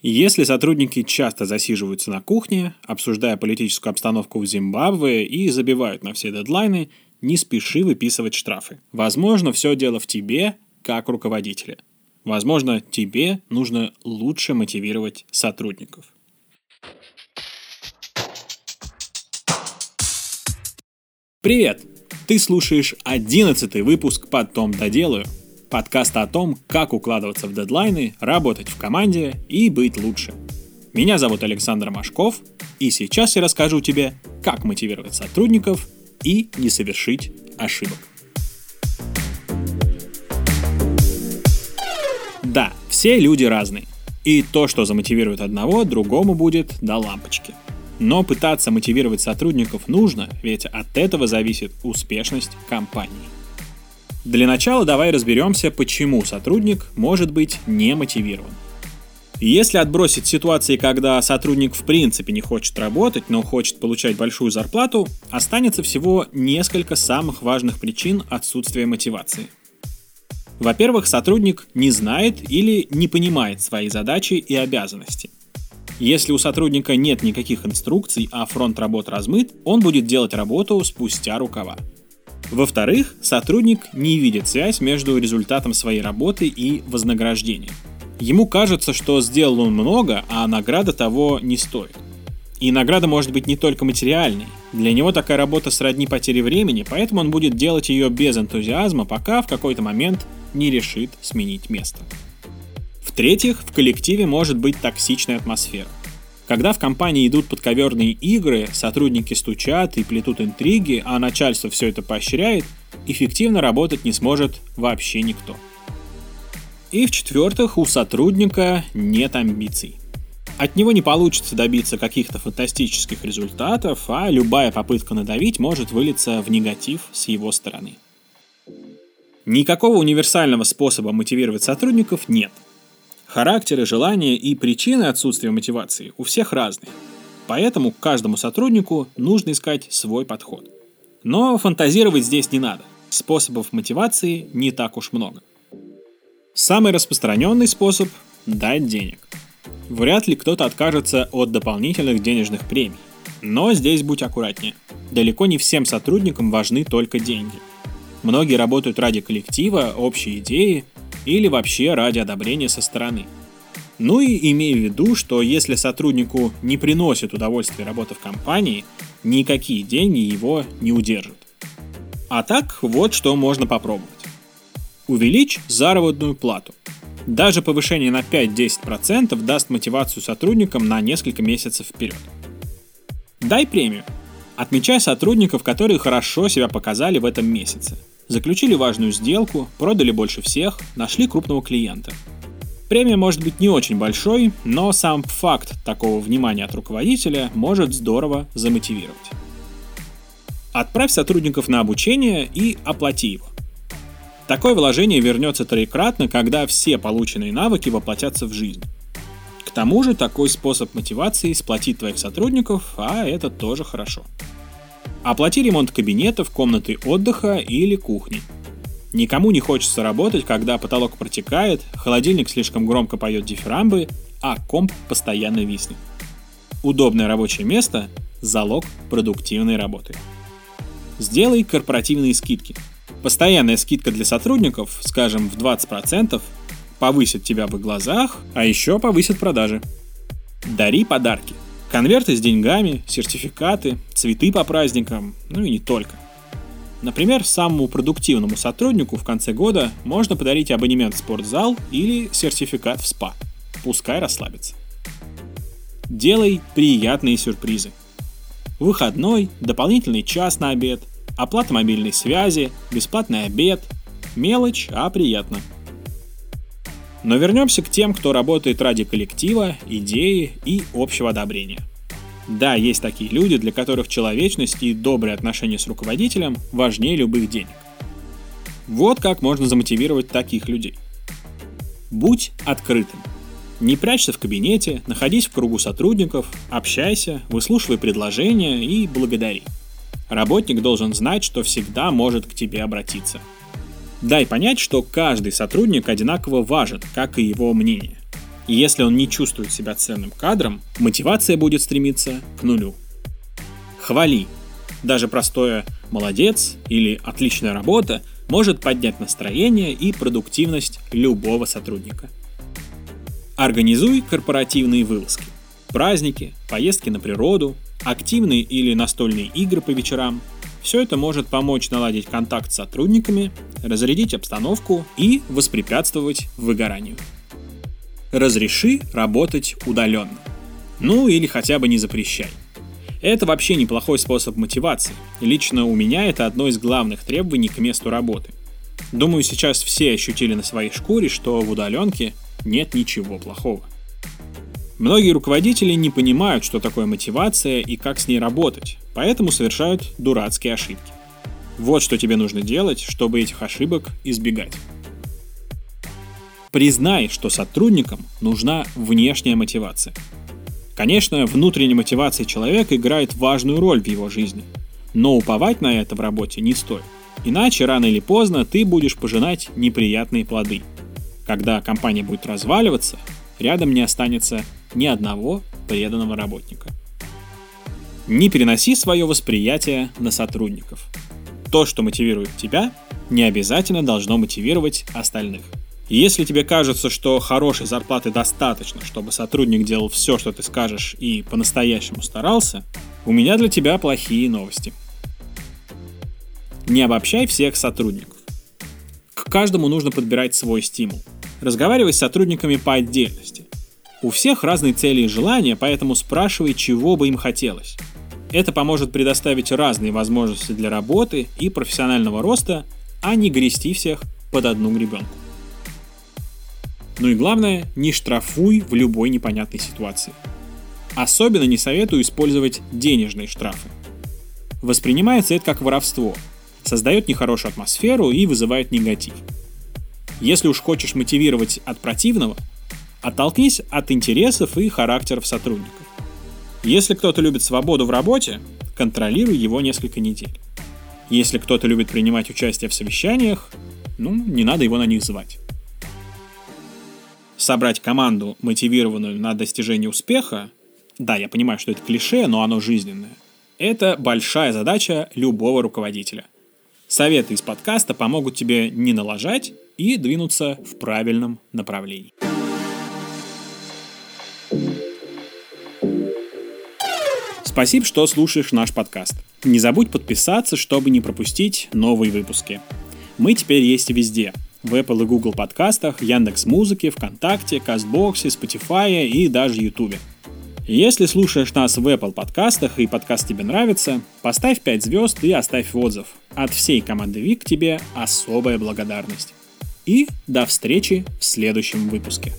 Если сотрудники часто засиживаются на кухне, обсуждая политическую обстановку в Зимбабве и забивают на все дедлайны, не спеши выписывать штрафы. Возможно, все дело в тебе, как руководителе. Возможно, тебе нужно лучше мотивировать сотрудников. Привет! Ты слушаешь одиннадцатый выпуск «Потом доделаю» подкаст о том, как укладываться в дедлайны, работать в команде и быть лучше. Меня зовут Александр Машков, и сейчас я расскажу тебе, как мотивировать сотрудников и не совершить ошибок. Да, все люди разные. И то, что замотивирует одного, другому будет до лампочки. Но пытаться мотивировать сотрудников нужно, ведь от этого зависит успешность компании. Для начала давай разберемся, почему сотрудник может быть не мотивирован. Если отбросить ситуации, когда сотрудник в принципе не хочет работать, но хочет получать большую зарплату, останется всего несколько самых важных причин отсутствия мотивации. Во-первых, сотрудник не знает или не понимает свои задачи и обязанности. Если у сотрудника нет никаких инструкций, а фронт работ размыт, он будет делать работу спустя рукава. Во-вторых, сотрудник не видит связь между результатом своей работы и вознаграждением. Ему кажется, что сделал он много, а награда того не стоит. И награда может быть не только материальной. Для него такая работа сродни потере времени, поэтому он будет делать ее без энтузиазма, пока в какой-то момент не решит сменить место. В-третьих, в коллективе может быть токсичная атмосфера. Когда в компании идут подковерные игры, сотрудники стучат и плетут интриги, а начальство все это поощряет, эффективно работать не сможет вообще никто. И в-четвертых, у сотрудника нет амбиций. От него не получится добиться каких-то фантастических результатов, а любая попытка надавить может вылиться в негатив с его стороны. Никакого универсального способа мотивировать сотрудников нет – Характеры, желания и причины отсутствия мотивации у всех разные. Поэтому каждому сотруднику нужно искать свой подход. Но фантазировать здесь не надо. Способов мотивации не так уж много. Самый распространенный способ – дать денег. Вряд ли кто-то откажется от дополнительных денежных премий. Но здесь будь аккуратнее. Далеко не всем сотрудникам важны только деньги. Многие работают ради коллектива, общей идеи или вообще ради одобрения со стороны. Ну и имей в виду, что если сотруднику не приносит удовольствия работа в компании, никакие деньги его не удержат. А так, вот что можно попробовать. Увеличь заработную плату. Даже повышение на 5-10% даст мотивацию сотрудникам на несколько месяцев вперед. Дай премию. Отмечай сотрудников, которые хорошо себя показали в этом месяце заключили важную сделку, продали больше всех, нашли крупного клиента. Премия может быть не очень большой, но сам факт такого внимания от руководителя может здорово замотивировать. Отправь сотрудников на обучение и оплати его. Такое вложение вернется троекратно, когда все полученные навыки воплотятся в жизнь. К тому же такой способ мотивации сплотит твоих сотрудников, а это тоже хорошо. Оплати ремонт кабинетов, комнаты отдыха или кухни. Никому не хочется работать, когда потолок протекает, холодильник слишком громко поет дифирамбы, а комп постоянно виснет. Удобное рабочее место – залог продуктивной работы. Сделай корпоративные скидки. Постоянная скидка для сотрудников, скажем, в 20%, повысит тебя в глазах, а еще повысит продажи. Дари подарки – Конверты с деньгами, сертификаты, цветы по праздникам, ну и не только. Например, самому продуктивному сотруднику в конце года можно подарить абонемент в спортзал или сертификат в спа. Пускай расслабится. Делай приятные сюрпризы. Выходной, дополнительный час на обед, оплата мобильной связи, бесплатный обед. Мелочь, а приятно. Но вернемся к тем, кто работает ради коллектива, идеи и общего одобрения. Да, есть такие люди, для которых человечность и добрые отношения с руководителем важнее любых денег. Вот как можно замотивировать таких людей. Будь открытым. Не прячься в кабинете, находись в кругу сотрудников, общайся, выслушивай предложения и благодари. Работник должен знать, что всегда может к тебе обратиться – Дай понять, что каждый сотрудник одинаково важен, как и его мнение. И если он не чувствует себя ценным кадром, мотивация будет стремиться к нулю. Хвали. Даже простое «молодец» или «отличная работа» может поднять настроение и продуктивность любого сотрудника. Организуй корпоративные вылазки. Праздники, поездки на природу, активные или настольные игры по вечерам – все это может помочь наладить контакт с сотрудниками, разрядить обстановку и воспрепятствовать выгоранию. Разреши работать удаленно. Ну или хотя бы не запрещай. Это вообще неплохой способ мотивации. Лично у меня это одно из главных требований к месту работы. Думаю, сейчас все ощутили на своей шкуре, что в удаленке нет ничего плохого. Многие руководители не понимают, что такое мотивация и как с ней работать, поэтому совершают дурацкие ошибки. Вот что тебе нужно делать, чтобы этих ошибок избегать. Признай, что сотрудникам нужна внешняя мотивация. Конечно, внутренняя мотивация человека играет важную роль в его жизни, но уповать на это в работе не стоит. Иначе рано или поздно ты будешь пожинать неприятные плоды. Когда компания будет разваливаться, рядом не останется ни одного преданного работника. Не переноси свое восприятие на сотрудников. То, что мотивирует тебя, не обязательно должно мотивировать остальных. Если тебе кажется, что хорошей зарплаты достаточно, чтобы сотрудник делал все, что ты скажешь и по-настоящему старался, у меня для тебя плохие новости. Не обобщай всех сотрудников. К каждому нужно подбирать свой стимул. Разговаривай с сотрудниками по отдельности. У всех разные цели и желания, поэтому спрашивай, чего бы им хотелось. Это поможет предоставить разные возможности для работы и профессионального роста, а не грести всех под одну гребенку. Ну и главное, не штрафуй в любой непонятной ситуации. Особенно не советую использовать денежные штрафы. Воспринимается это как воровство, создает нехорошую атмосферу и вызывает негатив. Если уж хочешь мотивировать от противного – Оттолкнись от интересов и характеров сотрудников. Если кто-то любит свободу в работе, контролируй его несколько недель. Если кто-то любит принимать участие в совещаниях, ну, не надо его на них звать. Собрать команду, мотивированную на достижение успеха, да, я понимаю, что это клише, но оно жизненное, это большая задача любого руководителя. Советы из подкаста помогут тебе не налажать и двинуться в правильном направлении. Спасибо, что слушаешь наш подкаст. Не забудь подписаться, чтобы не пропустить новые выпуски. Мы теперь есть везде. В Apple и Google подкастах, Яндекс Музыке, ВКонтакте, Кастбоксе, Spotify и даже Ютубе. Если слушаешь нас в Apple подкастах и подкаст тебе нравится, поставь 5 звезд и оставь отзыв. От всей команды ВИК тебе особая благодарность. И до встречи в следующем выпуске.